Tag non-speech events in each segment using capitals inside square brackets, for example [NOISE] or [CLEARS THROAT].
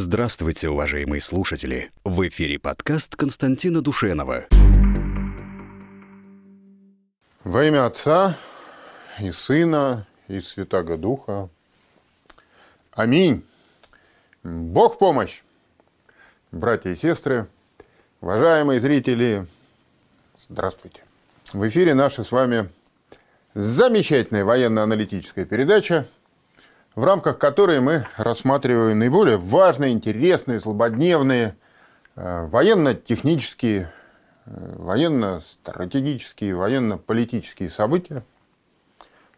Здравствуйте, уважаемые слушатели! В эфире подкаст Константина Душенова. Во имя Отца и Сына и Святаго Духа. Аминь. Бог в помощь! Братья и сестры, уважаемые зрители, здравствуйте. В эфире наша с вами замечательная военно-аналитическая передача – в рамках которой мы рассматриваем наиболее важные, интересные, злободневные, э, военно-технические, э, военно-стратегические, военно-политические события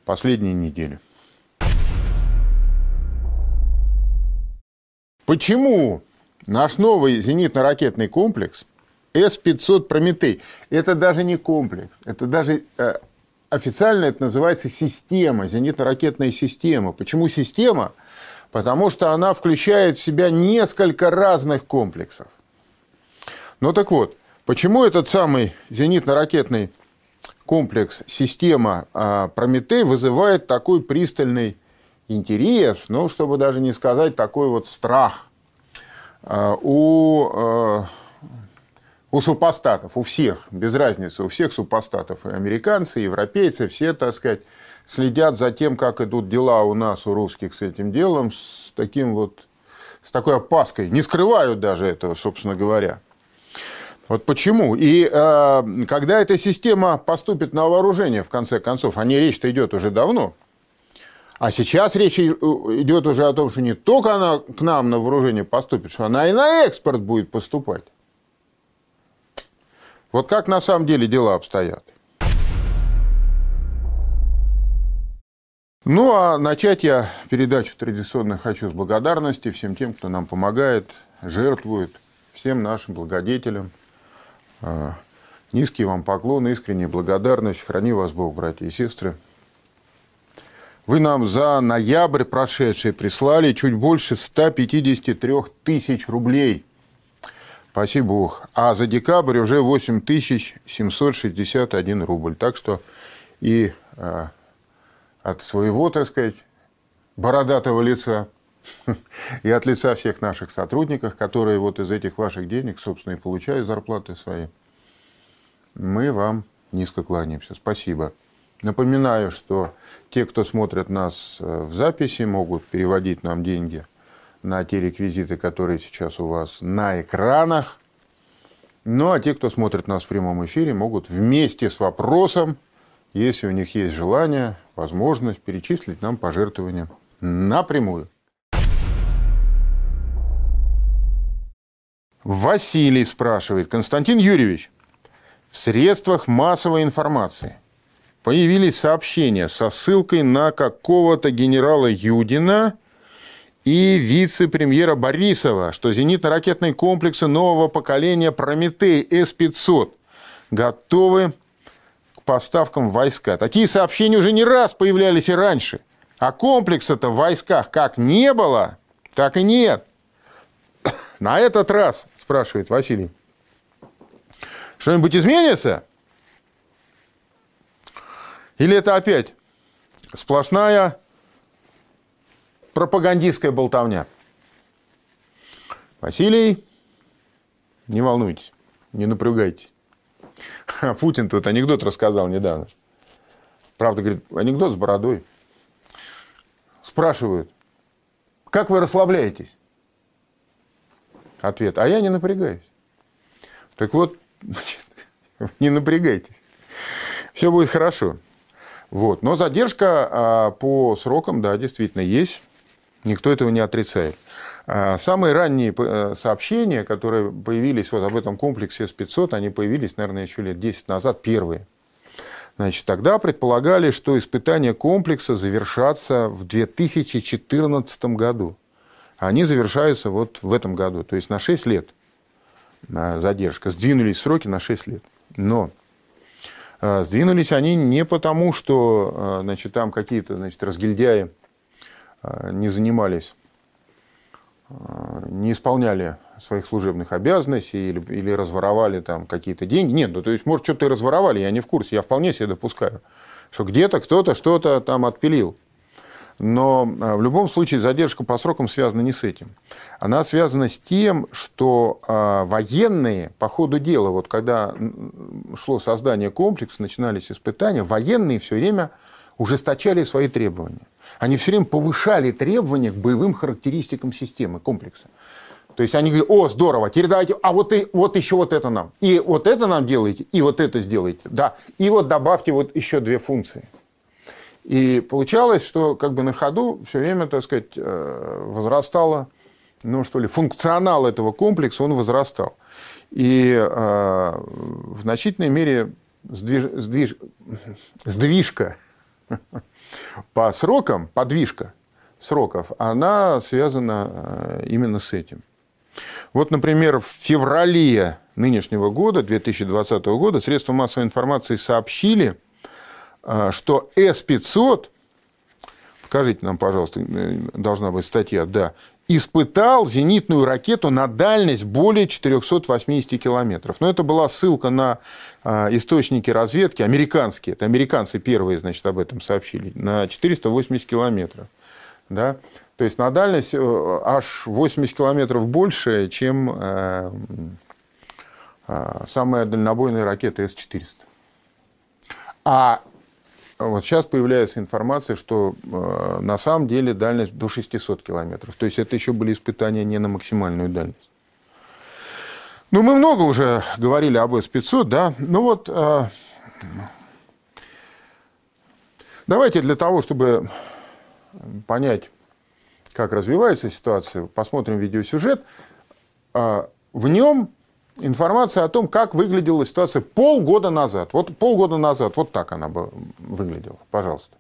последней недели. Почему наш новый зенитно-ракетный комплекс С-500 «Прометей» – это даже не комплекс, это даже э, Официально это называется система, зенитно-ракетная система. Почему система? Потому что она включает в себя несколько разных комплексов. Ну так вот, почему этот самый зенитно-ракетный комплекс, система а, Прометей вызывает такой пристальный интерес, ну, чтобы даже не сказать такой вот страх а, у а, у супостатов, у всех, без разницы, у всех супостатов, и американцы, и европейцы, все, так сказать, следят за тем, как идут дела у нас, у русских с этим делом, с таким вот, с такой опаской. Не скрывают даже этого, собственно говоря. Вот почему. И э, когда эта система поступит на вооружение, в конце концов, о ней речь-то идет уже давно, а сейчас речь идет уже о том, что не только она к нам на вооружение поступит, что она и на экспорт будет поступать. Вот как на самом деле дела обстоят? Ну, а начать я передачу традиционно хочу с благодарности всем тем, кто нам помогает, жертвует, всем нашим благодетелям. А, низкий вам поклон, искренняя благодарность. Храни вас Бог, братья и сестры. Вы нам за ноябрь прошедший прислали чуть больше 153 тысяч рублей – Спасибо Бог. А за декабрь уже 8761 рубль. Так что и э, от своего, так сказать, бородатого лица [LAUGHS] и от лица всех наших сотрудников, которые вот из этих ваших денег, собственно, и получают зарплаты свои, мы вам низко кланяемся. Спасибо. Напоминаю, что те, кто смотрят нас э, в записи, могут переводить нам деньги на те реквизиты, которые сейчас у вас на экранах. Ну, а те, кто смотрит нас в прямом эфире, могут вместе с вопросом, если у них есть желание, возможность, перечислить нам пожертвования напрямую. Василий спрашивает, Константин Юрьевич, в средствах массовой информации появились сообщения со ссылкой на какого-то генерала Юдина – и вице-премьера Борисова, что зенитно-ракетные комплексы нового поколения «Прометей» С-500 готовы к поставкам войска. Такие сообщения уже не раз появлялись и раньше. А комплекса-то в войсках как не было, так и нет. [COUGHS] На этот раз, спрашивает Василий, что-нибудь изменится? Или это опять сплошная пропагандистская болтовня. Василий, не волнуйтесь, не напрягайтесь. [LAUGHS] А Путин тут анекдот рассказал недавно. Правда, говорит, анекдот с бородой. Спрашивают, как вы расслабляетесь? Ответ, а я не напрягаюсь. Так вот, [LAUGHS] значит, не напрягайтесь. Все будет хорошо. Вот. Но задержка а, по срокам, да, действительно есть. Никто этого не отрицает. А самые ранние э, сообщения, которые появились вот об этом комплексе С-500, они появились, наверное, еще лет 10 назад, первые. Значит, тогда предполагали, что испытания комплекса завершатся в 2014 году. Они завершаются вот в этом году, то есть на 6 лет задержка. Сдвинулись сроки на 6 лет. Но э, сдвинулись они не потому, что э, значит, там какие-то значит, разгильдяи не занимались, э, не исполняли своих служебных обязанностей или, или разворовали там какие-то деньги. Нет, ну, то есть, может, что-то и разворовали, я не в курсе, я вполне себе допускаю, что где-то кто-то что-то там отпилил. Но а, в любом случае задержка по срокам связана не с этим. Она связана с тем, что военные по ходу дела, вот когда шло создание комплекса, начинались испытания, военные все время ужесточали свои требования. Они все время повышали требования к боевым характеристикам системы, комплекса. То есть они говорят, о, здорово, теперь давайте, а вот, и, вот еще вот это нам. И вот это нам делаете, и вот это сделайте. Да. И вот добавьте вот еще две функции. И получалось, что как бы на ходу все время, так сказать, э, возрастало, ну что ли, функционал этого комплекса, он возрастал. И э, в значительной мере сдвиж, сдвиж, сдвижка по срокам, подвижка сроков, она связана э, именно с этим. Вот, например, в феврале нынешнего года, 2020 года, средства массовой информации сообщили, а, что С-500, покажите нам, пожалуйста, э, должна быть статья, да, испытал зенитную ракету на дальность более 480 километров. Но это была ссылка на а, источники разведки, американские, это американцы первые, значит, об этом сообщили, на 480 километров. Да? То есть на дальность э, аж 80 километров больше, чем э, э, самая дальнобойная ракета С-400. А вот сейчас появляется информация, что на самом деле дальность до 600 километров. То есть это еще были испытания не на максимальную дальность. Ну, мы много уже говорили об С-500, да. Ну вот, давайте для того, чтобы понять как развивается ситуация, посмотрим видеосюжет. А, в нем информация о том, как выглядела ситуация полгода назад. Вот полгода назад, вот так она бы выглядела. Пожалуйста.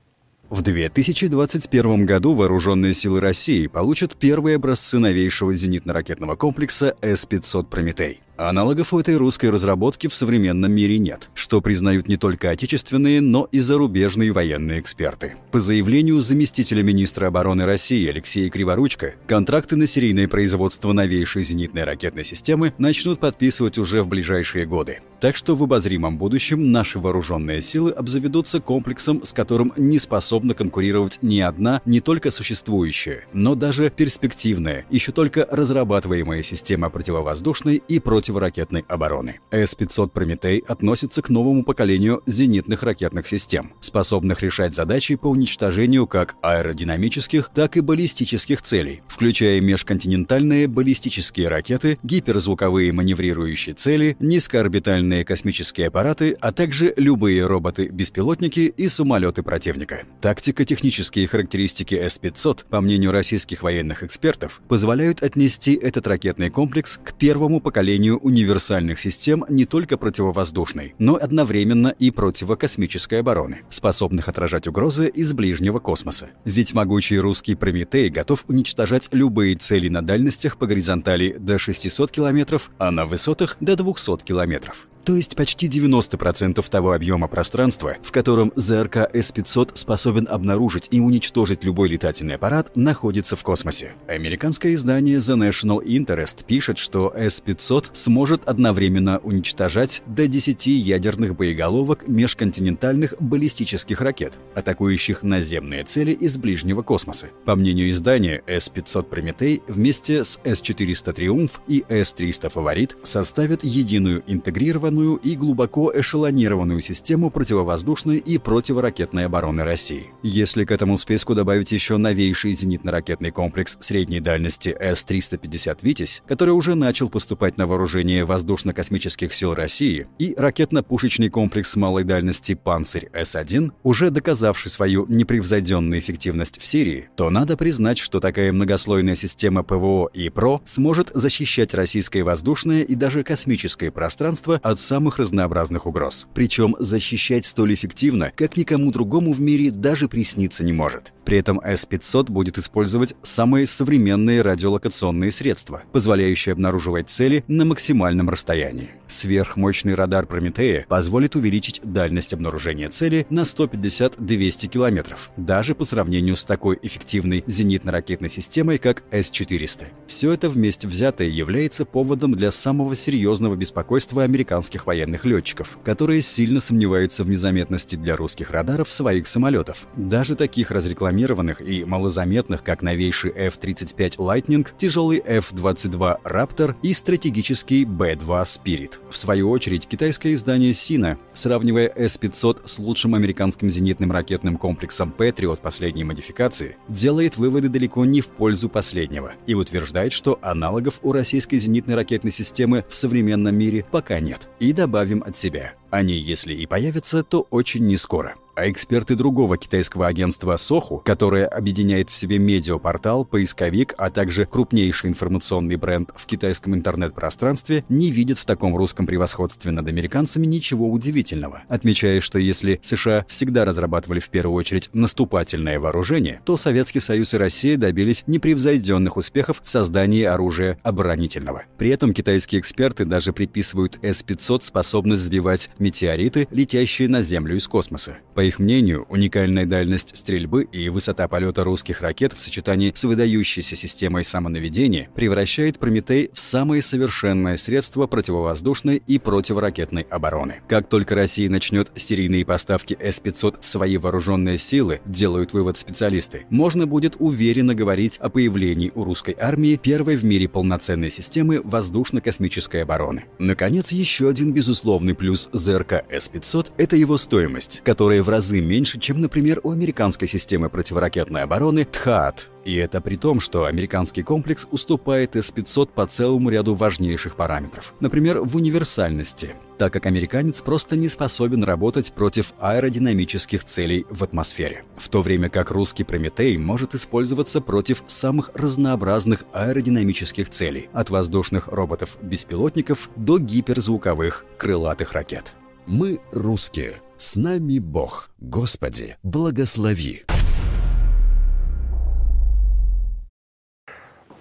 В 2021 году вооруженные силы России получат первые образцы новейшего зенитно-ракетного комплекса С-500 «Прометей». Аналогов у этой русской разработки в современном мире нет, что признают не только отечественные, но и зарубежные военные эксперты. По заявлению заместителя министра обороны России Алексея Криворучка, контракты на серийное производство новейшей зенитной ракетной системы начнут подписывать уже в ближайшие годы. Так что в обозримом будущем наши вооруженные силы обзаведутся комплексом, с которым не способна конкурировать ни одна, не только существующая, но даже перспективная, еще только разрабатываемая система противовоздушной и противоракетной обороны. С-500 «Прометей» относится к новому поколению зенитных ракетных систем, способных решать задачи по уничтожению как аэродинамических, так и баллистических целей, включая межконтинентальные баллистические ракеты, гиперзвуковые маневрирующие цели, низкоорбитальные космические аппараты, а также любые роботы-беспилотники и самолеты противника. Тактико-технические характеристики С-500, по мнению российских военных экспертов, позволяют отнести этот ракетный комплекс к первому поколению универсальных систем не только противовоздушной, но одновременно и противокосмической обороны, способных отражать угрозы из ближнего космоса. Ведь могучий русский Прометей готов уничтожать любые цели на дальностях по горизонтали до 600 километров, а на высотах до 200 километров то есть почти 90% того объема пространства, в котором ЗРК С-500 способен обнаружить и уничтожить любой летательный аппарат, находится в космосе. Американское издание The National Interest пишет, что С-500 сможет одновременно уничтожать до 10 ядерных боеголовок межконтинентальных баллистических ракет, атакующих наземные цели из ближнего космоса. По мнению издания, С-500 Прометей вместе с С-400 Триумф и С-300 Фаворит составят единую интегрированную интегрированную и глубоко эшелонированную систему противовоздушной и противоракетной обороны России. Если к этому списку добавить еще новейший зенитно-ракетный комплекс средней дальности С-350 «Витязь», который уже начал поступать на вооружение воздушно-космических сил России, и ракетно-пушечный комплекс малой дальности «Панцирь С-1», уже доказавший свою непревзойденную эффективность в Сирии, то надо признать, что такая многослойная система ПВО и ПРО сможет защищать российское воздушное и даже космическое пространство от самых разнообразных угроз. Причем защищать столь эффективно, как никому другому в мире даже присниться не может. При этом С-500 будет использовать самые современные радиолокационные средства, позволяющие обнаруживать цели на максимальном расстоянии. Сверхмощный радар Прометея позволит увеличить дальность обнаружения цели на 150-200 километров, даже по сравнению с такой эффективной зенитно-ракетной системой, как С-400. Все это вместе взятое является поводом для самого серьезного беспокойства американских военных летчиков, которые сильно сомневаются в незаметности для русских радаров своих самолетов. Даже таких разрекламированных и малозаметных, как новейший F-35 Lightning, тяжелый F-22 Raptor и стратегический B-2 Spirit. В свою очередь, китайское издание Sina, сравнивая S-500 с лучшим американским зенитным ракетным комплексом Patriot последней модификации, делает выводы далеко не в пользу последнего и утверждает, что аналогов у российской зенитной ракетной системы в современном мире пока нет. И добавим от себя. Они, если и появятся, то очень не скоро а эксперты другого китайского агентства Соху, которое объединяет в себе медиапортал, поисковик, а также крупнейший информационный бренд в китайском интернет-пространстве, не видят в таком русском превосходстве над американцами ничего удивительного, отмечая, что если США всегда разрабатывали в первую очередь наступательное вооружение, то Советский Союз и Россия добились непревзойденных успехов в создании оружия оборонительного. При этом китайские эксперты даже приписывают С-500 способность сбивать метеориты, летящие на Землю из космоса. По их мнению, уникальная дальность стрельбы и высота полета русских ракет в сочетании с выдающейся системой самонаведения превращает Прометей в самое совершенное средство противовоздушной и противоракетной обороны. Как только Россия начнет серийные поставки С-500 в свои вооруженные силы, делают вывод специалисты, можно будет уверенно говорить о появлении у русской армии первой в мире полноценной системы воздушно-космической обороны. Наконец, еще один безусловный плюс ЗРК С-500 – это его стоимость, которая в разы меньше, чем, например, у американской системы противоракетной обороны ТХААТ. И это при том, что американский комплекс уступает С-500 по целому ряду важнейших параметров. Например, в универсальности, так как американец просто не способен работать против аэродинамических целей в атмосфере. В то время как русский Прометей может использоваться против самых разнообразных аэродинамических целей, от воздушных роботов-беспилотников до гиперзвуковых крылатых ракет. Мы русские. С нами Бог. Господи, благослови.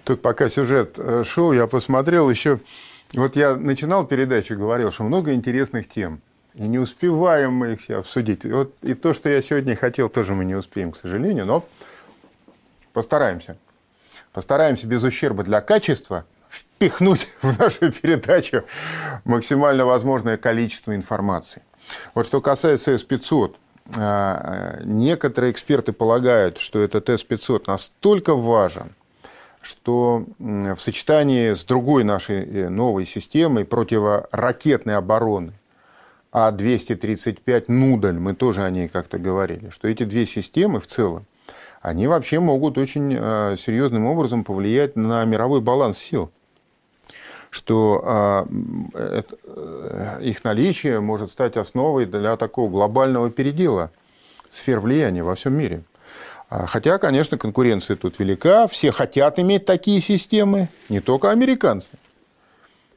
Тут пока сюжет э, шел, я посмотрел еще... Вот я начинал передачу, говорил, что много интересных тем. И не успеваем мы их все обсудить. И вот и то, что я сегодня хотел, тоже мы не успеем, к сожалению, но постараемся. Постараемся без ущерба для качества впихнуть [LAUGHS] в нашу передачу максимально возможное количество информации. Вот что касается С-500, а, некоторые эксперты полагают, что этот С-500 настолько важен, что в сочетании с другой нашей э, новой системой противоракетной обороны А-235 «Нудаль», мы тоже о ней как-то говорили, что эти две системы в целом, они вообще могут очень а, серьезным образом повлиять на мировой баланс сил что а, э, их наличие может стать основой для такого глобального передела сфер влияния во всем мире. А, хотя, конечно, конкуренция тут велика, все хотят иметь такие системы, не только американцы.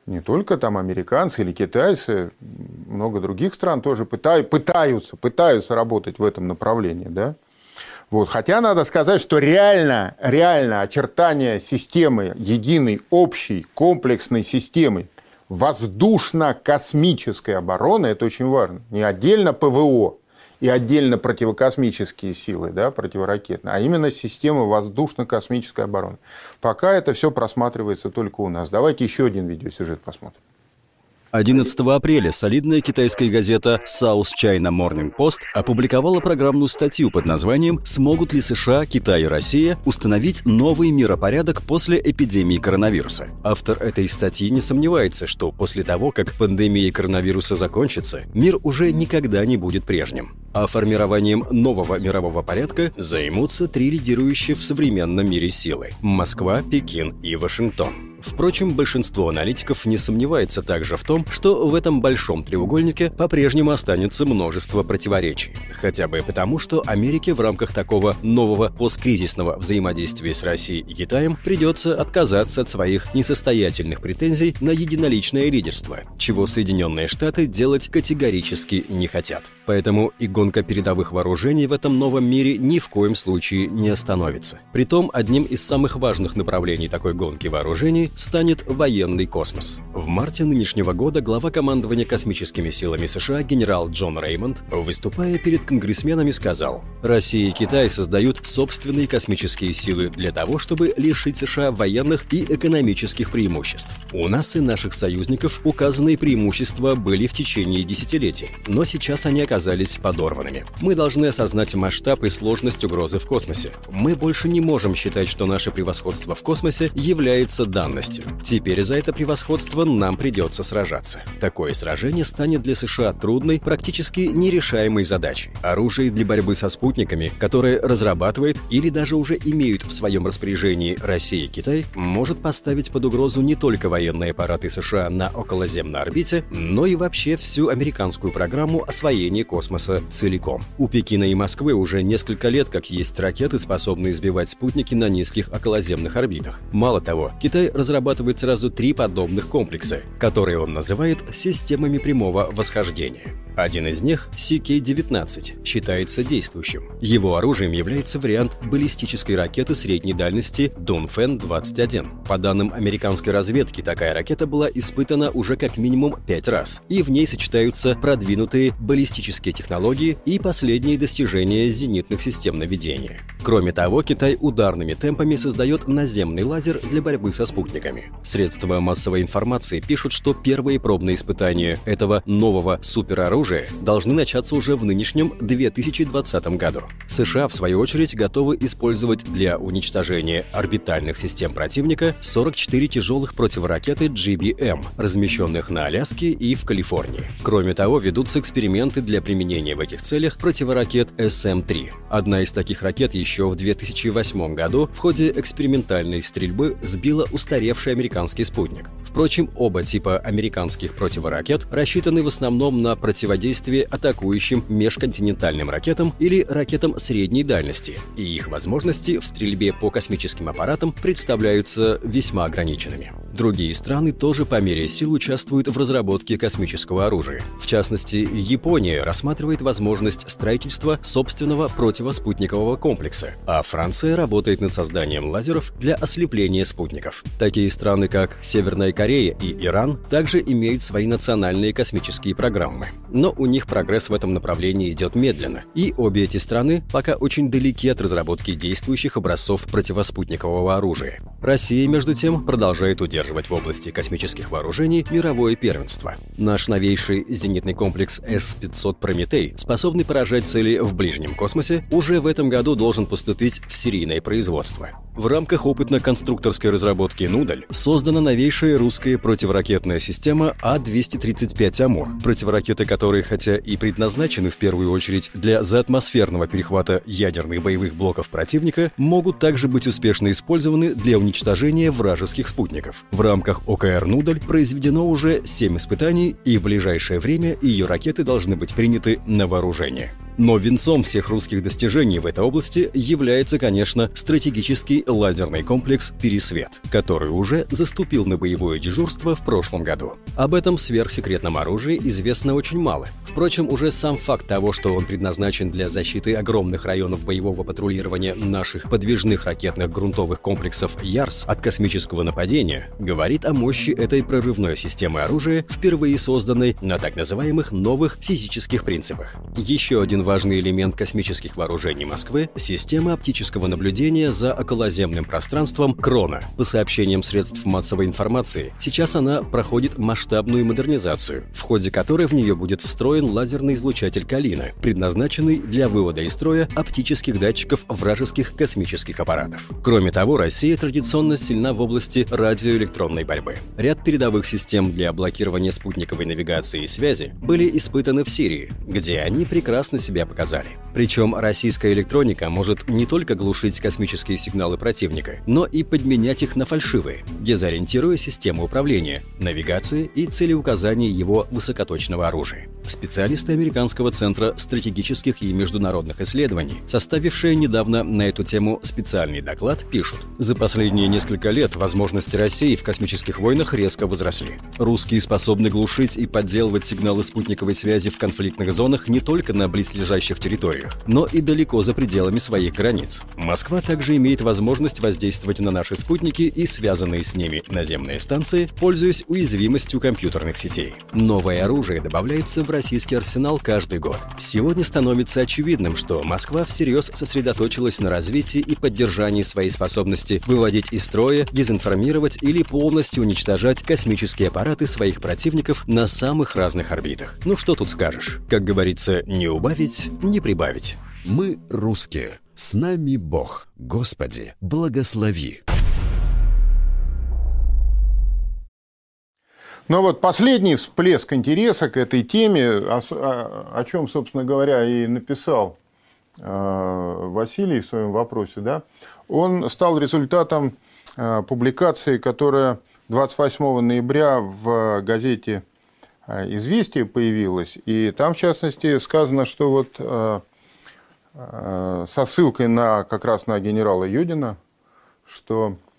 Не только там американцы или китайцы, много других стран тоже пытаются, пытаются работать в этом направлении. Да? Вот. Хотя надо сказать, что реально, реально очертания системы, единой, общей, комплексной системы воздушно-космической обороны, это очень важно, не отдельно ПВО и отдельно противокосмические силы, да, противоракетные, а именно система воздушно-космической обороны. Пока это все просматривается только у нас. Давайте еще один видеосюжет посмотрим. 11 апреля солидная китайская газета South China Morning Post опубликовала программную статью под названием «Смогут ли США, Китай и Россия установить новый миропорядок после эпидемии коронавируса?». Автор этой статьи не сомневается, что после того, как пандемия коронавируса закончится, мир уже никогда не будет прежним. А формированием нового мирового порядка займутся три лидирующие в современном мире силы – Москва, Пекин и Вашингтон. Впрочем, большинство аналитиков не сомневается также в том, что в этом большом треугольнике по-прежнему останется множество противоречий. Хотя бы потому, что Америке в рамках такого нового посткризисного взаимодействия с Россией и Китаем придется отказаться от своих несостоятельных претензий на единоличное лидерство, чего Соединенные Штаты делать категорически не хотят. Поэтому и гонка передовых вооружений в этом новом мире ни в коем случае не остановится. Притом, одним из самых важных направлений такой гонки вооружений станет военный космос. В марте нынешнего года глава командования космическими силами США генерал Джон Реймонд, выступая перед конгрессменами, сказал, «Россия и Китай создают собственные космические силы для того, чтобы лишить США военных и экономических преимуществ. У нас и наших союзников указанные преимущества были в течение десятилетий, но сейчас они оказались подорванными. Мы должны осознать масштаб и сложность угрозы в космосе. Мы больше не можем считать, что наше превосходство в космосе является данностью. Теперь за это превосходство нам придется сражаться. Такое сражение станет для США трудной, практически нерешаемой задачей. Оружие для борьбы со спутниками, которое разрабатывает или даже уже имеют в своем распоряжении Россия и Китай, может поставить под угрозу не только военные аппараты США на околоземной орбите, но и вообще всю американскую программу освоения космоса целиком. У Пекина и Москвы уже несколько лет как есть ракеты, способные сбивать спутники на низких околоземных орбитах. Мало того, Китай разрабатывает сразу три подобных комплекса, которые он называет системами прямого восхождения. Один из них, CK-19, считается действующим. Его оружием является вариант баллистической ракеты средней дальности Дунфен-21. По данным американской разведки, такая ракета была испытана уже как минимум пять раз, и в ней сочетаются продвинутые баллистические технологии и последние достижения зенитных систем наведения. Кроме того, Китай ударными темпами создает наземный лазер для борьбы со спутниками. Средства массовой информации пишут, что первые пробные испытания этого нового супероружия должны начаться уже в нынешнем 2020 году. США, в свою очередь, готовы использовать для уничтожения орбитальных систем противника 44 тяжелых противоракеты GBM, размещенных на Аляске и в Калифорнии. Кроме того, ведутся эксперименты для применения в этих целях противоракет SM-3. Одна из таких ракет еще в 2008 году в ходе экспериментальной стрельбы сбила устаревший американский спутник. Впрочем, оба типа американских противоракет рассчитаны в основном на противодействие атакующим межконтинентальным ракетам или ракетам средней дальности, и их возможности в стрельбе по космическим аппаратам представляются весьма ограниченными. Другие страны тоже по мере сил участвуют в разработке космического оружия. В частности, Япония рассматривает возможность строительства собственного противоспутникового комплекса, а Франция работает над созданием лазеров для ослепления спутников. Такие страны, как Северная Корея и Иран, также имеют свои национальные космические программы. Но у них прогресс в этом направлении идет медленно, и обе эти страны пока очень далеки от разработки действующих образцов противоспутникового оружия. Россия, между тем, продолжает удерживать в области космических вооружений мировое первенство. Наш новейший зенитный комплекс С-500 «Прометей», способный поражать цели в ближнем космосе, уже в этом году должен поступить в серийное производство. В рамках опытно-конструкторской разработки «Нудаль» создана новейшая русская противоракетная система А-235 «Амур», противоракеты которой, хотя и предназначены в первую очередь для заатмосферного перехвата ядерных боевых блоков противника, могут также быть успешно использованы для уничтожения вражеских спутников. В рамках ОКР «Нудаль» произведено уже 7 испытаний, и в ближайшее время ее ракеты должны быть приняты на вооружение. Но венцом всех русских достижений в этой области является, конечно, стратегический лазерный комплекс «Пересвет», который уже заступил на боевое дежурство в прошлом году. Об этом сверхсекретном оружии известно очень мало. Впрочем, уже сам факт того, что он предназначен для защиты огромных районов боевого патрулирования наших подвижных ракетных грунтовых комплексов «Ярс» от космического нападения, говорит о мощи этой прорывной системы оружия, впервые созданной на так называемых новых физических принципах. Еще один важный элемент космических вооружений Москвы – система оптического наблюдения за околоземным пространством «Крона». По сообщениям средств массовой информации, сейчас она проходит масштабную модернизацию, в ходе которой в нее будет встроен лазерный излучатель «Калина», предназначенный для вывода из строя оптических датчиков вражеских космических аппаратов. Кроме того, Россия традиционно сильна в области радиоэлектронной борьбы. Ряд передовых систем для блокирования спутниковой навигации и связи были испытаны в Сирии, где они прекрасно себя показали. Причем российская электроника может не только глушить космические сигналы противника, но и подменять их на фальшивые, дезориентируя систему управления, навигации и целеуказания его высокоточного оружия. Специалисты Американского центра стратегических и международных исследований, составившие недавно на эту тему специальный доклад, пишут, за последние несколько лет возможности России в космических войнах резко возросли. Русские способны глушить и подделывать сигналы спутниковой связи в конфликтных зонах не только на близлежащих территориях, но и далеко за пределами своих границ. Москва также имеет возможность воздействовать на наши спутники и связанные с ними наземные станции, пользуясь уязвимостью компьютерных сетей. Новое оружие добавляется в российский арсенал каждый год. Сегодня становится очевидным, что Москва всерьез сосредоточилась на развитии и поддержании своей способности выводить из строя, дезинформировать или полностью уничтожать космические аппараты своих противников на самых разных орбитах. Ну что тут скажешь? Как говорится, не убавить, не прибавить. Мы русские. С нами Бог. Господи, благослови. Но вот последний всплеск интереса к этой теме, о, о, о чем, собственно говоря, и написал э, Василий в своем вопросе, да, он стал результатом э, публикации, которая 28 ноября в газете э, «Известия» появилась. И там, в частности, сказано, что вот со ссылкой на как раз на генерала Юдина, что а,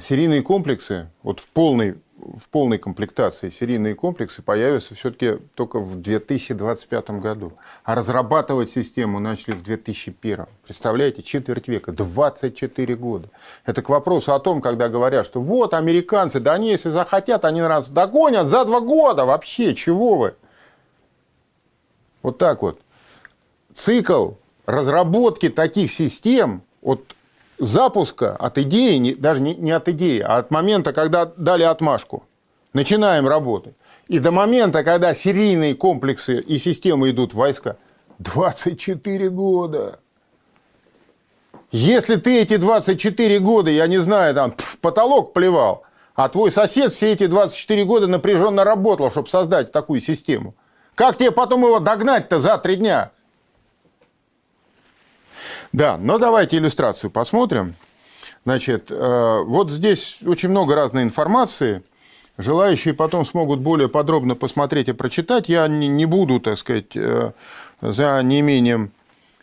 серийные комплексы, вот в полной, в полной комплектации серийные комплексы появятся все-таки только в 2025 году. А разрабатывать систему начали в 2001. Представляете, четверть века, 24 года. Это к вопросу о том, когда говорят, что вот американцы, да они, если захотят, они нас догонят за два года. Вообще, чего вы? Вот так вот. Цикл разработки таких систем от запуска от идеи, даже не от идеи, а от момента, когда дали отмашку. Начинаем работать. И до момента, когда серийные комплексы и системы идут в войска, 24 года. Если ты эти 24 года, я не знаю, там в потолок плевал, а твой сосед все эти 24 года напряженно работал, чтобы создать такую систему, как тебе потом его догнать-то за три дня? Да, но давайте иллюстрацию посмотрим. Значит, э, вот здесь очень много разной информации. Желающие потом смогут более подробно посмотреть и прочитать. Я не буду, так сказать, э, за неимением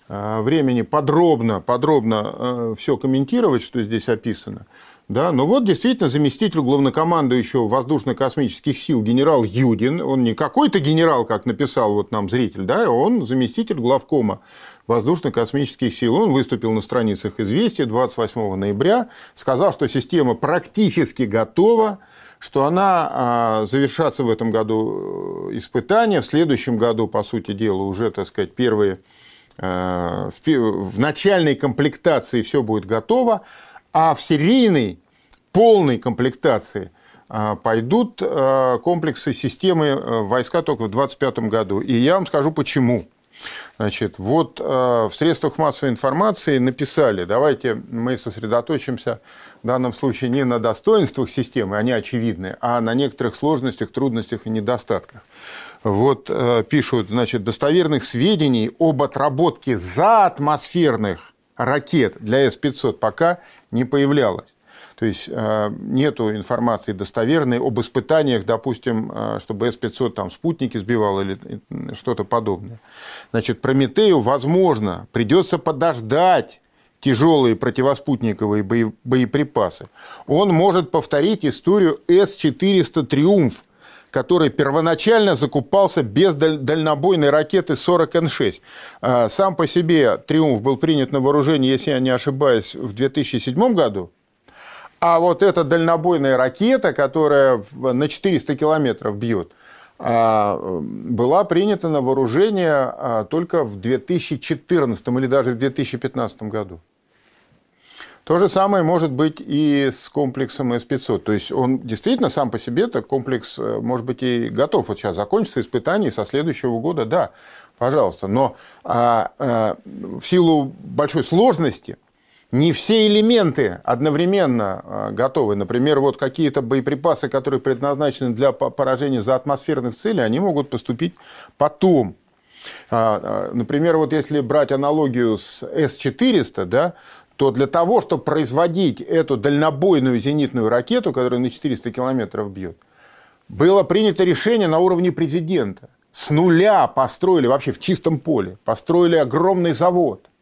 э, времени подробно, подробно все комментировать, что здесь описано. Да, но вот действительно заместитель главнокомандующего воздушно-космических сил генерал Юдин, он не какой-то генерал, как написал вот нам зритель, да, он заместитель главкома воздушно-космических сил. Он выступил на страницах «Известия» 28 ноября, сказал, что система практически готова, что она а, завершатся в этом году э, испытания, в следующем году, по сути дела, уже, так сказать, первые э, в начальной комплектации все будет готово, а в серийной полной комплектации а, пойдут э, комплексы системы войска только в 2025 году. И я вам скажу почему. Значит, вот э, в средствах массовой информации написали, давайте мы сосредоточимся в данном случае не на достоинствах системы, они очевидны, а на некоторых сложностях, трудностях и недостатках. Вот э, пишут, значит, достоверных сведений об отработке заатмосферных ракет для С-500 пока не появлялось. То есть э, нету информации достоверной об испытаниях, допустим, э, чтобы С-500 там спутники сбивал или что-то подобное. Значит, Прометею, возможно, придется подождать тяжелые противоспутниковые боеприпасы. Он может повторить историю С-400 «Триумф», который первоначально закупался без дальнобойной ракеты 40Н6. Э, сам по себе «Триумф» был принят на вооружение, если я не ошибаюсь, в 2007 году. А вот эта дальнобойная ракета, которая на 400 километров бьет, а, была принята на вооружение а, только в 2014 или даже в 2015 году. То же самое может быть и с комплексом С-500. То есть он действительно сам по себе, то комплекс, э, может быть, и готов. Вот сейчас закончится испытание со следующего года, да, пожалуйста. Но а, а, в силу большой сложности не все элементы одновременно а, готовы. Например, вот какие-то боеприпасы, которые предназначены для поражения за атмосферных целей, они могут поступить потом. А, а, например, вот если брать аналогию с С-400, да, то для того, чтобы производить эту дальнобойную зенитную ракету, которая на 400 километров бьет, было принято решение на уровне президента. С нуля построили, вообще в чистом поле, построили огромный завод –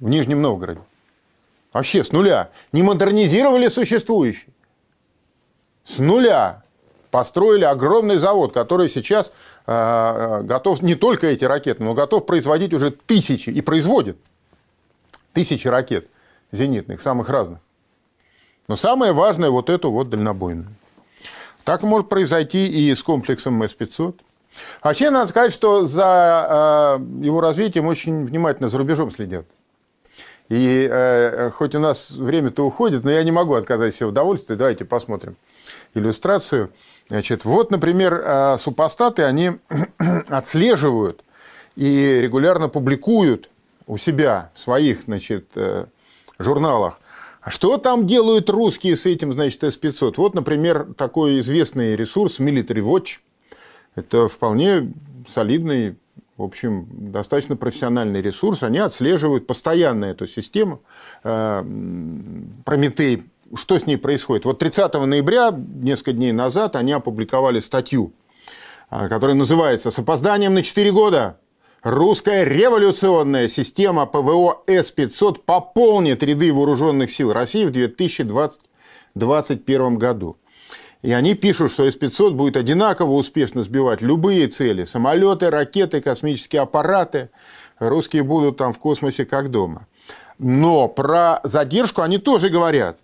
в Нижнем Новгороде. Вообще с нуля. Не модернизировали существующий. С нуля построили огромный завод, который сейчас а, готов не только эти ракеты, но готов производить уже тысячи, и производит тысячи ракет зенитных, самых разных. Но самое важное вот эту вот дальнобойную. Так может произойти и с комплексом С-500. Вообще, надо сказать, что за э, его развитием очень внимательно за рубежом следят. И э, хоть у нас время-то уходит, но я не могу отказать себе в удовольствии. Давайте посмотрим иллюстрацию. Значит, вот, например, э, супостаты, они [CLEARS THROAT] отслеживают и регулярно публикуют у себя в своих значит, э, журналах что там делают русские с этим, значит, С-500? Вот, например, такой известный ресурс Military Watch. Это вполне солидный, в общем, достаточно профессиональный ресурс. Они отслеживают постоянно эту систему. Э, Прометей, что с ней происходит. Вот 30 ноября, несколько дней назад, они опубликовали статью, э, которая называется «С опозданием на 4 года Русская революционная система ПВО С-500 пополнит ряды вооруженных сил России в 2021 году. И они пишут, что С-500 будет одинаково успешно сбивать любые цели. Самолеты, ракеты, космические аппараты. Русские будут там в космосе как дома. Но про задержку они тоже говорят.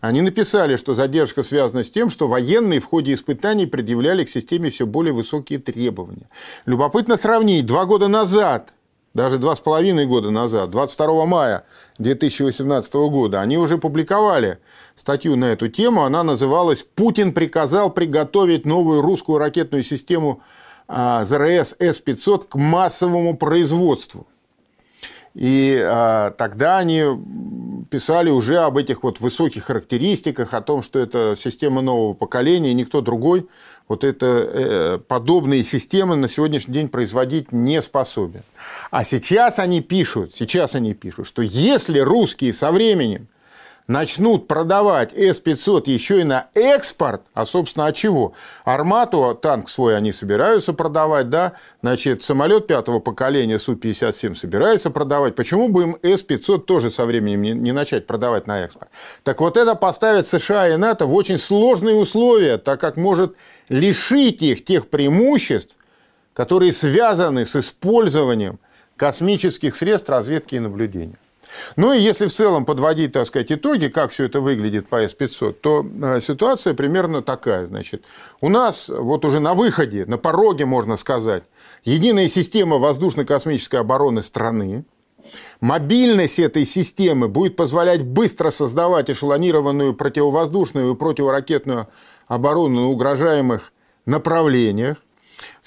Они написали, что задержка связана с тем, что военные в ходе испытаний предъявляли к системе все более высокие требования. Любопытно сравнить. Два года назад, даже два с половиной года назад, 22 мая 2018 года, они уже публиковали статью на эту тему. Она называлась «Путин приказал приготовить новую русскую ракетную систему а, ЗРС С-500 к массовому производству». И а, тогда они писали уже об этих вот высоких характеристиках, о том, что это система нового поколения, никто другой вот это, э, подобные системы на сегодняшний день производить не способен. А сейчас они пишут, сейчас они пишут, что если русские со временем начнут продавать С-500 еще и на экспорт, а, собственно, от чего? Армату, танк свой они собираются продавать, да, значит, самолет пятого поколения Су-57 собирается продавать. Почему бы им С-500 тоже со временем не, не начать продавать на экспорт? Так вот это поставит США и НАТО в очень сложные условия, так как может лишить их тех преимуществ, которые связаны с использованием космических средств разведки и наблюдения. Ну и если в целом подводить, так сказать, итоги, как все это выглядит по С-500, то э, ситуация примерно такая. Значит, у нас вот уже на выходе, на пороге, можно сказать, единая система воздушно-космической обороны страны, Мобильность этой системы будет позволять быстро создавать эшелонированную противовоздушную и противоракетную оборону на угрожаемых направлениях.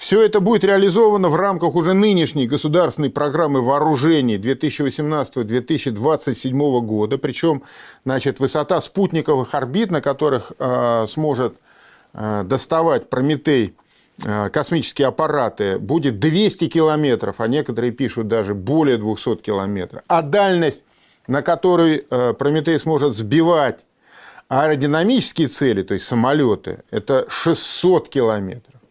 Все это будет реализовано в рамках уже нынешней государственной программы вооружений 2018-2027 года. Причем значит, высота спутниковых орбит, на которых э, сможет э, доставать Прометей э, космические аппараты, будет 200 километров, а некоторые пишут даже более 200 километров. А дальность, на которой э, Прометей сможет сбивать аэродинамические цели, то есть самолеты, это 600 километров.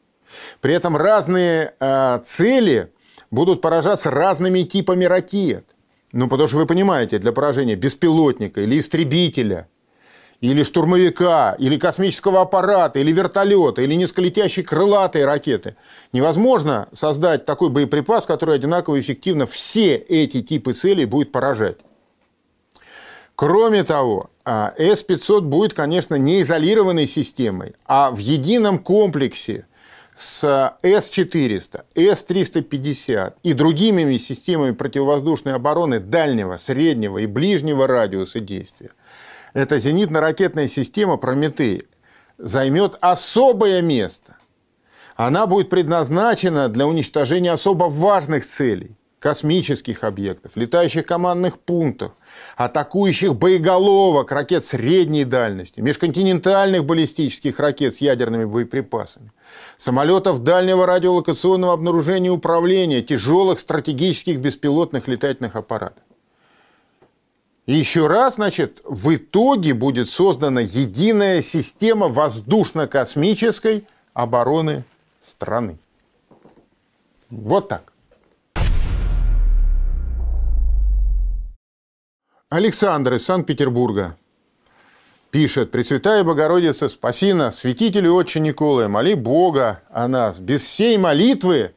При этом разные э, цели будут поражаться разными типами ракет. Ну, потому что вы понимаете, для поражения беспилотника или истребителя, или штурмовика, или космического аппарата, или вертолета, или низколетящей крылатой ракеты. Невозможно создать такой боеприпас, который одинаково эффективно все эти типы целей будет поражать. Кроме того, а, С-500 будет, конечно, не изолированной системой, а в едином комплексе с С-400, С-350 и другими системами противовоздушной обороны дальнего, среднего и ближнего радиуса действия. Эта зенитно-ракетная система «Прометей» займет особое место. Она будет предназначена для уничтожения особо важных целей космических объектов, летающих командных пунктов, атакующих боеголовок, ракет средней дальности, межконтинентальных баллистических ракет с ядерными боеприпасами, самолетов дальнего радиолокационного обнаружения и управления, тяжелых стратегических беспилотных летательных аппаратов. И еще раз, значит, в итоге будет создана единая система воздушно-космической обороны страны. Вот так. Александр из Санкт-Петербурга. пишет, «Пресвятая Богородица, спаси нас, святителю Отче Николая, моли Бога о нас. Без всей молитвы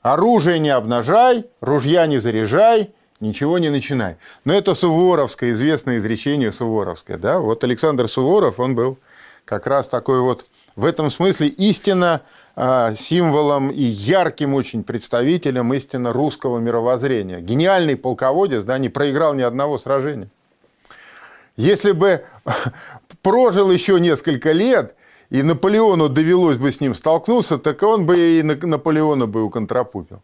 оружие не обнажай, ружья не заряжай, ничего не начинай». Но это Суворовское, известное изречение Суворовское. Да? Вот Александр Суворов, он был как раз такой вот в этом смысле истинно символом и ярким очень представителем истинно русского мировоззрения. Гениальный полководец, да, не проиграл ни одного сражения. Если бы [LAUGHS] прожил еще несколько лет, и Наполеону довелось бы с ним столкнуться, так он бы и Наполеона бы уконтрапупил.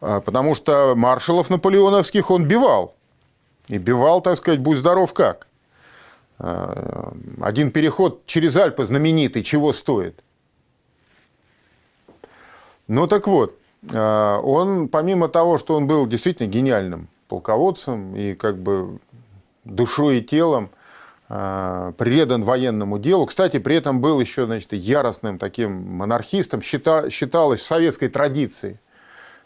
А, потому что маршалов наполеоновских он бивал. И бивал, так сказать, будь здоров как. А, один переход через Альпы знаменитый чего стоит? Ну так вот, а, он, помимо того, что он был действительно гениальным полководцем и как бы душой и телом а, предан военному делу. Кстати, при этом был еще значит, яростным таким монархистом, считалось в советской традиции –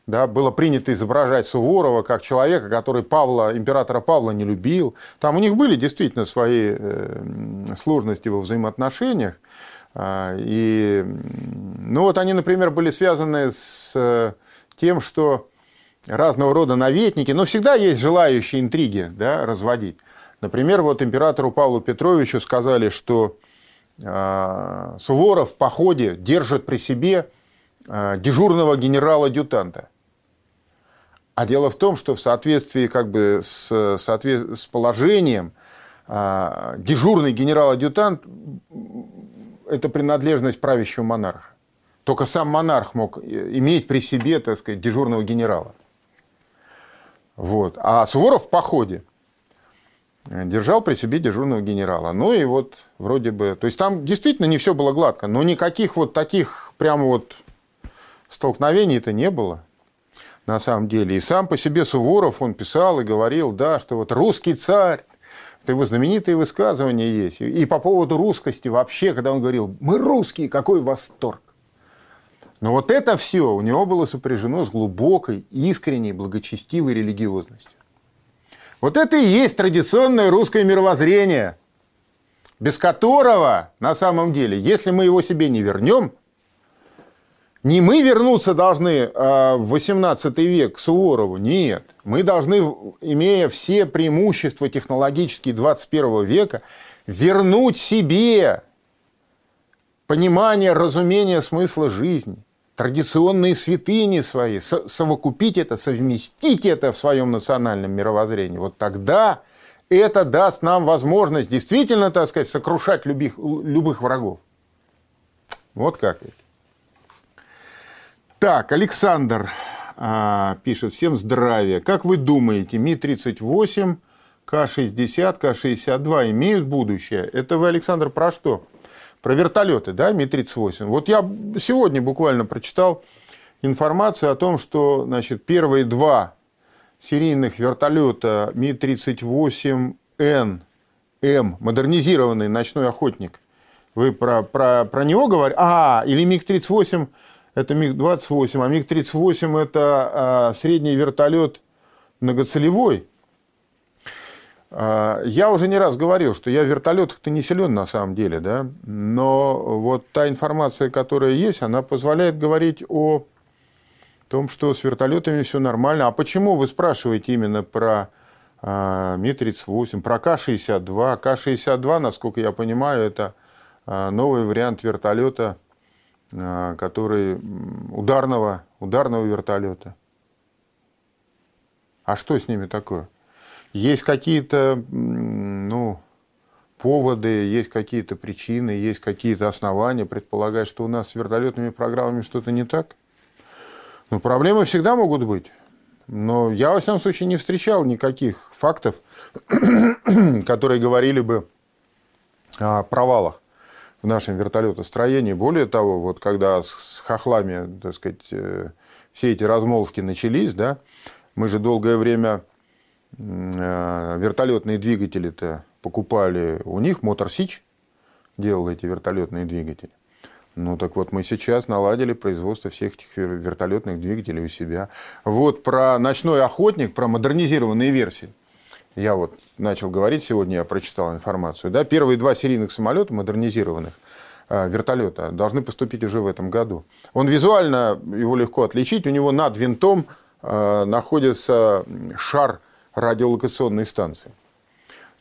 да, было принято изображать Суворова как человека, который Павла, императора Павла не любил. Там у них были действительно свои э, сложности во взаимоотношениях. А, и, ну вот они, например, были связаны с э, тем, что разного рода наветники, но всегда есть желающие интриги да, разводить. Например, вот императору Павлу Петровичу сказали, что э, Суворов в походе держит при себе э, дежурного генерала-адъютанта. А дело в том, что в соответствии как бы с, соответ... с положением а, дежурный генерал-адъютант – это принадлежность правящего монарха. Только сам монарх мог иметь при себе, так сказать, дежурного генерала. Вот. А Суворов в походе держал при себе дежурного генерала. Ну и вот вроде бы... То есть там действительно не все было гладко, но никаких вот таких прямо вот столкновений-то не было на самом деле. И сам по себе Суворов, он писал и говорил, да, что вот русский царь, это его знаменитые высказывания есть. И по поводу русскости вообще, когда он говорил, мы русские, какой восторг. Но вот это все у него было сопряжено с глубокой, искренней, благочестивой религиозностью. Вот это и есть традиционное русское мировоззрение, без которого, на самом деле, если мы его себе не вернем – не мы вернуться должны а, в 18 век к Суворову, нет. Мы должны, имея все преимущества технологические 21 века, вернуть себе понимание, разумение смысла жизни, традиционные святыни свои, совокупить это, совместить это в своем национальном мировоззрении. Вот тогда это даст нам возможность действительно, так сказать, сокрушать любых, любых врагов. Вот как это. Так, Александр а, пишет, всем здравия. Как вы думаете, Ми-38, К-60, К-62 имеют будущее? Это вы, Александр, про что? Про вертолеты, да, Ми-38. Вот я сегодня буквально прочитал информацию о том, что значит, первые два серийных вертолета Ми-38Н, М, модернизированный ночной охотник. Вы про, про, про него говорите? А, или МиГ-38 это МиГ-28, а МиГ-38 это а, средний вертолет многоцелевой. А, я уже не раз говорил, что я в вертолетах-то не силен на самом деле, да, но вот та информация, которая есть, она позволяет говорить о том, что с вертолетами все нормально. А почему вы спрашиваете именно про а, Ми-38, про К-62? К-62, насколько я понимаю, это новый вариант вертолета который ударного, ударного вертолета. А что с ними такое? Есть какие-то ну, поводы, есть какие-то причины, есть какие-то основания предполагать, что у нас с вертолетными программами что-то не так? Ну, проблемы всегда могут быть. Но я, во всяком случае, не встречал никаких фактов, [COUGHS] которые говорили бы о провалах в нашем вертолетостроении. Более того, вот когда с хохлами, так сказать, э, все эти размолвки начались, да, мы же долгое время э, вертолетные двигатели-то покупали у них, Мотор Сич делал эти вертолетные двигатели. Ну так вот, мы сейчас наладили производство всех этих вертолетных двигателей у себя. Вот про ночной охотник, про модернизированные версии. Я вот начал говорить сегодня, я прочитал информацию. Да, первые два серийных самолета модернизированных э, вертолета должны поступить уже в этом году. Он визуально, его легко отличить, у него над винтом э, находится шар радиолокационной станции.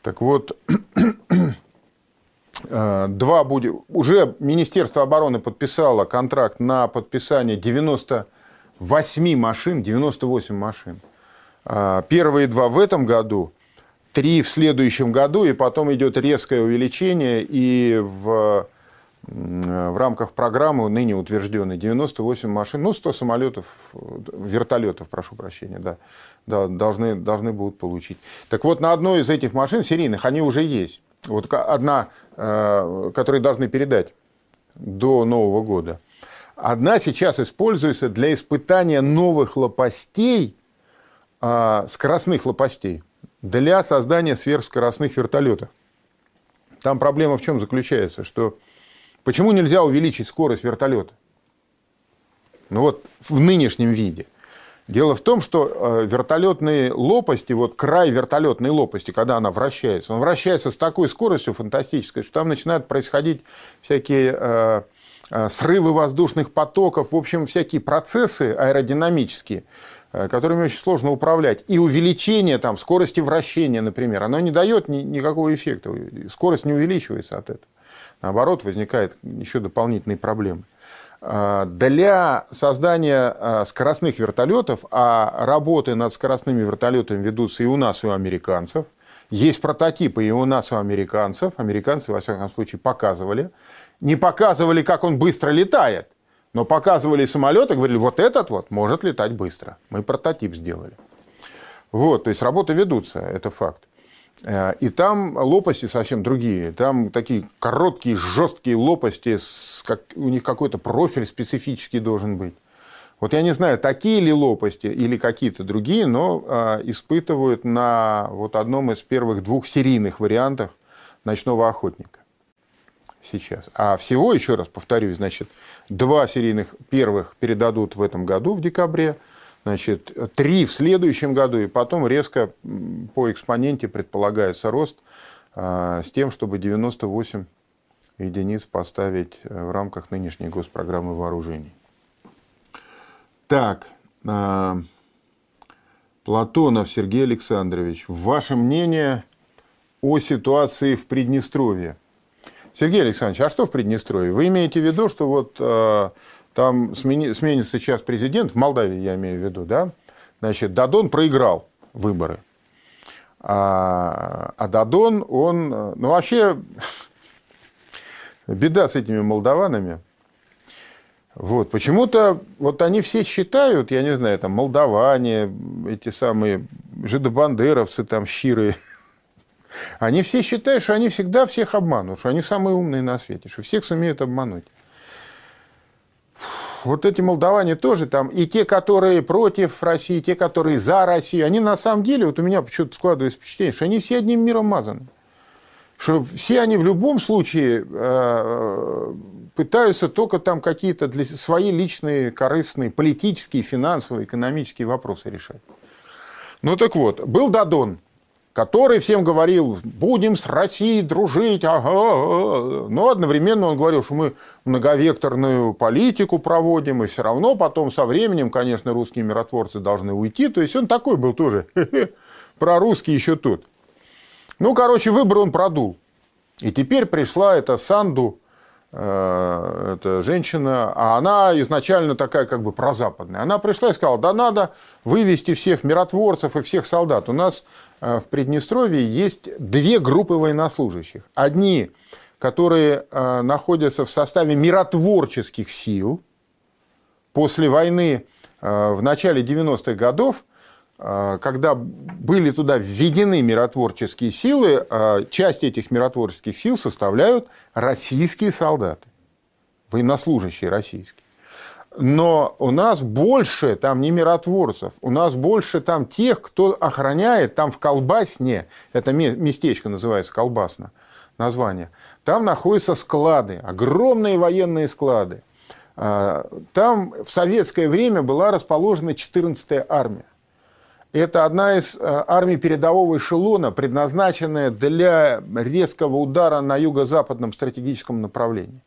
Так вот, [CLEARS THROAT] э, два будет... Уже Министерство обороны подписало контракт на подписание 98 машин, 98 машин. Первые два в этом году – три в следующем году, и потом идет резкое увеличение, и в, в рамках программы ныне утвержденной 98 машин, ну, 100 самолетов, вертолетов, прошу прощения, да, да, должны, должны будут получить. Так вот, на одной из этих машин серийных они уже есть. Вот одна, э, которую должны передать до Нового года. Одна сейчас используется для испытания новых лопастей, а, скоростных лопастей для создания сверхскоростных вертолетов. Там проблема в чем заключается, что почему нельзя увеличить скорость вертолета? Ну вот в нынешнем виде. Дело в том, что э, вертолетные лопасти, вот край вертолетной лопасти, когда она вращается, он вращается с такой скоростью фантастической, что там начинают происходить всякие э, э, срывы воздушных потоков, в общем, всякие процессы аэродинамические, которыми очень сложно управлять. И увеличение там, скорости вращения, например, оно не дает ни, никакого эффекта. Скорость не увеличивается от этого. Наоборот, возникает еще дополнительные проблемы. Э, для создания э, скоростных вертолетов, а работы над скоростными вертолетами ведутся и у нас, и у американцев, есть прототипы и у нас, и у американцев. Американцы, во всяком случае, показывали. Не показывали, как он быстро летает, но показывали самолеты, говорили, вот этот вот может летать быстро. Мы прототип сделали. Вот, то есть работы ведутся, это факт. Э, и там лопасти совсем другие. Там такие короткие, жесткие лопасти, с, как, у них какой-то профиль специфический должен быть. Вот я не знаю, такие ли лопасти или какие-то другие, но э, испытывают на вот одном из первых двух серийных вариантах ночного охотника сейчас. А всего, еще раз повторюсь, значит, два серийных первых передадут в этом году, в декабре, значит, три в следующем году, и потом резко по экспоненте предполагается рост а, с тем, чтобы 98 единиц поставить э, в рамках нынешней госпрограммы вооружений. Так, а, Платонов Сергей Александрович, ваше мнение о ситуации в Приднестровье? Сергей Александрович, а что в Приднестровье? Вы имеете в виду, что вот э, там смени, сменится сейчас президент, в Молдавии я имею в виду, да? Значит, Дадон проиграл выборы. А, а Дадон, он, ну вообще, [LAUGHS] беда с этими молдаванами. Вот, почему-то вот они все считают, я не знаю, там, молдаване, эти самые жидобандеровцы, там, щиры, [LAUGHS] они все считают, что они всегда всех обманут, что они самые умные на свете, что всех сумеют обмануть. Вот эти молдаване тоже там, и те, которые против России, те, которые за Россию, они на самом деле, вот у меня почему-то складывается впечатление, что они все одним миром мазаны. Что все они в любом случае э, пытаются только там какие-то свои личные, корыстные, политические, финансовые, экономические вопросы решать. Ну так вот, был Дадон, который всем говорил, будем с Россией дружить, ага, но одновременно он говорил, что мы многовекторную политику проводим, и все равно потом со временем, конечно, русские миротворцы должны уйти. То есть он такой был тоже, [LAUGHS] про русский еще тут. Ну, короче, выбор он продул. И теперь пришла эта Санду, э, эта женщина, а она изначально такая как бы прозападная. Она пришла и сказала, да надо вывести всех миротворцев и всех солдат. У нас в Приднестровье есть две группы военнослужащих. Одни, которые э, находятся в составе миротворческих сил. После войны э, в начале 90-х годов, когда были туда введены миротворческие силы, часть этих миротворческих сил составляют российские солдаты, военнослужащие российские. Но у нас больше там не миротворцев, у нас больше там тех, кто охраняет там в Колбасне, это местечко называется Колбасно, название, там находятся склады, огромные военные склады. А, там в советское время была расположена 14-я армия. Это одна из э, армий передового эшелона, предназначенная для резкого удара на юго-западном стратегическом направлении.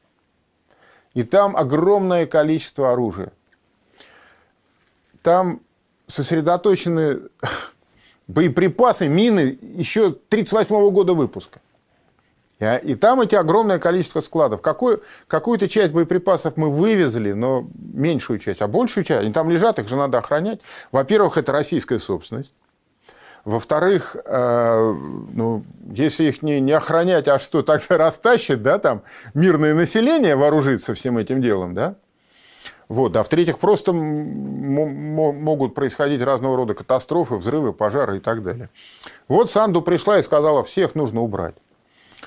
И там огромное количество оружия. Там сосредоточены [LAUGHS] боеприпасы, мины еще 1938 года выпуска. И там эти огромное количество складов. Какую, какую-то часть боеприпасов мы вывезли, но меньшую часть, а большую часть, они там лежат, их же надо охранять. Во-первых, это российская собственность. Во-вторых, э, ну, если их не, не охранять, а что, тогда [LAUGHS] растащит, да, там мирное население вооружится всем этим делом, да? Вот. А в-третьих, просто могут происходить разного рода катастрофы, взрывы, пожары и так далее. Вот Санду пришла и сказала, всех нужно убрать.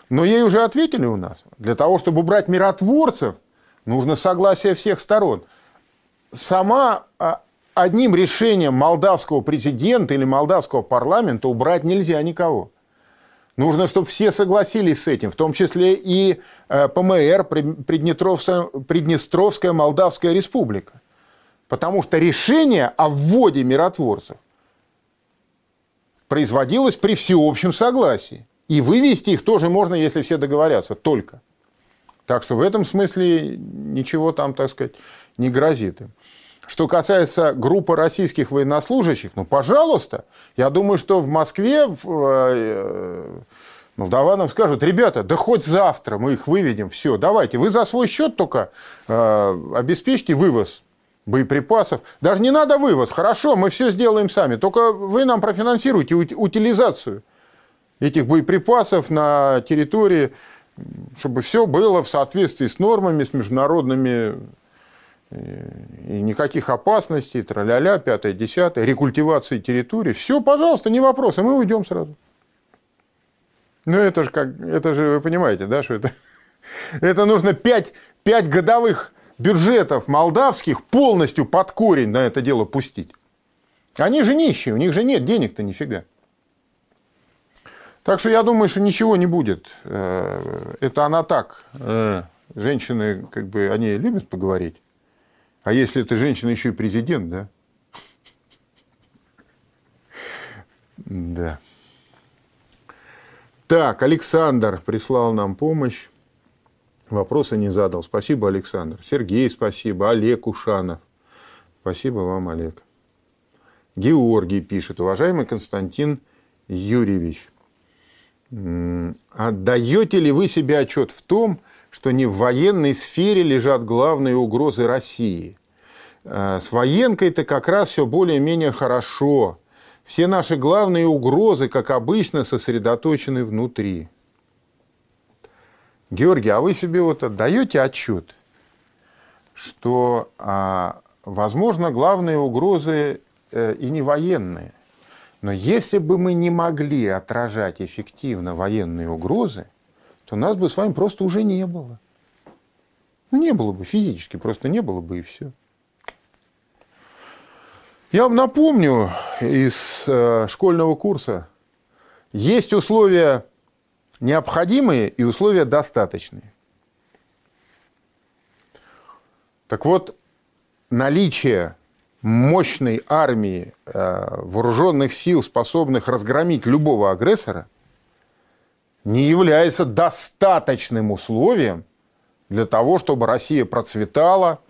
Но ей уже ответили у нас. Для того, чтобы убрать миротворцев, нужно согласие всех сторон. Сама а, одним решением молдавского президента или молдавского парламента убрать нельзя никого. Нужно, чтобы все согласились с этим, в том числе и э, ПМР, Приднестровская, Приднестровская Молдавская Республика. Потому что решение о вводе миротворцев производилось при всеобщем согласии. И вывести их тоже можно, если все договорятся, только. Так что в этом смысле ничего там, так сказать, не грозит им. Что касается группы российских военнослужащих, ну, пожалуйста. Я думаю, что в Москве в, э, молдаванам скажут, ребята, да хоть завтра мы их выведем, все, давайте, вы за свой счет только э, обеспечьте вывоз боеприпасов. Даже не надо вывоз, хорошо, мы все сделаем сами, только вы нам профинансируйте утилизацию этих боеприпасов на территории, чтобы все было в соответствии с нормами, с международными и никаких опасностей, траля-ля, пятое, десятое, рекультивации территории. Все, пожалуйста, не вопрос, и мы уйдем сразу. Ну, это же, как, это же вы понимаете, да, что это, [LAUGHS] это нужно 5, 5 годовых бюджетов молдавских полностью под корень на это дело пустить. Они же нищие, у них же нет денег-то нифига. Так что я думаю, что ничего не будет. Э, это она так. Э, женщины, как бы, они любят поговорить. А если эта женщина еще и президент, да? [LAUGHS] Да. Так, Александр прислал нам помощь. Вопроса не задал. Спасибо, Александр. Сергей, спасибо. Олег Ушанов. Спасибо вам, Олег. Георгий пишет. Уважаемый Константин Юрьевич, отдаете ли вы себе отчет в том, что не в военной сфере лежат главные угрозы России. Э, с военкой-то как раз все более-менее хорошо. Все наши главные угрозы, как обычно, сосредоточены внутри. Георгий, а вы себе вот отдаете отчет, что, а, возможно, главные угрозы э, и не военные. Но если бы мы не могли отражать эффективно военные угрозы, то нас бы с вами просто уже не было. Ну, не было бы, физически просто не было бы, и все. Я вам напомню из э, школьного курса, есть условия необходимые и условия достаточные. Так вот, наличие мощной армии э, вооруженных сил, способных разгромить любого агрессора – не является достаточным условием для того, чтобы Россия процветала,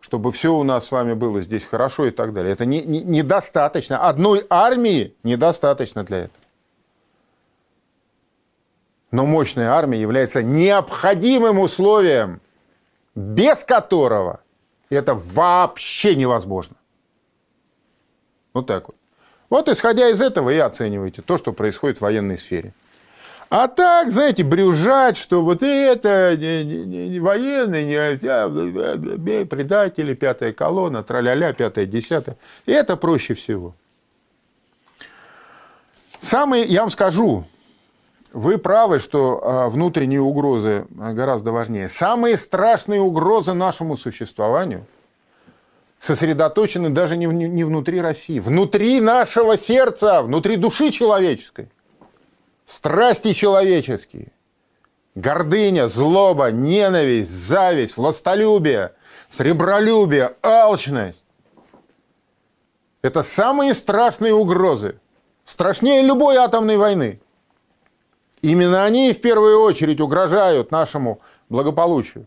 чтобы все у нас с вами было здесь хорошо и так далее. Это не, не, недостаточно. Одной армии недостаточно для этого. Но мощная армия является необходимым условием, без которого это вообще невозможно. Вот так вот. Вот исходя из этого и оценивайте то, что происходит в военной сфере. А так, знаете, брюжать, что вот это не, не, не военные, не, а, предатели, пятая колонна, траля-ля, пятая, десятая. И это проще всего. Самые, я вам скажу, вы правы, что а, внутренние угрозы гораздо важнее. Самые страшные угрозы нашему существованию сосредоточены даже не, не внутри России, внутри нашего сердца, внутри души человеческой – страсти человеческие, гордыня, злоба, ненависть, зависть, властолюбие, сребролюбие, алчность. Это самые страшные угрозы. Страшнее любой атомной войны. Именно они в первую очередь угрожают нашему благополучию.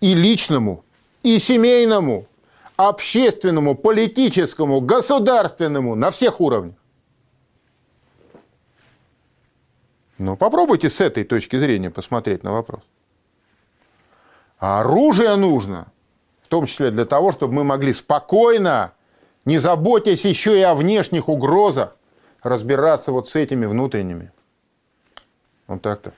И личному, и семейному, общественному, политическому, государственному, на всех уровнях. Ну, попробуйте с этой точки зрения посмотреть на вопрос. А оружие нужно, в том числе для того, чтобы мы могли спокойно, не заботясь еще и о внешних угрозах, разбираться вот с этими внутренними. Вот так-то.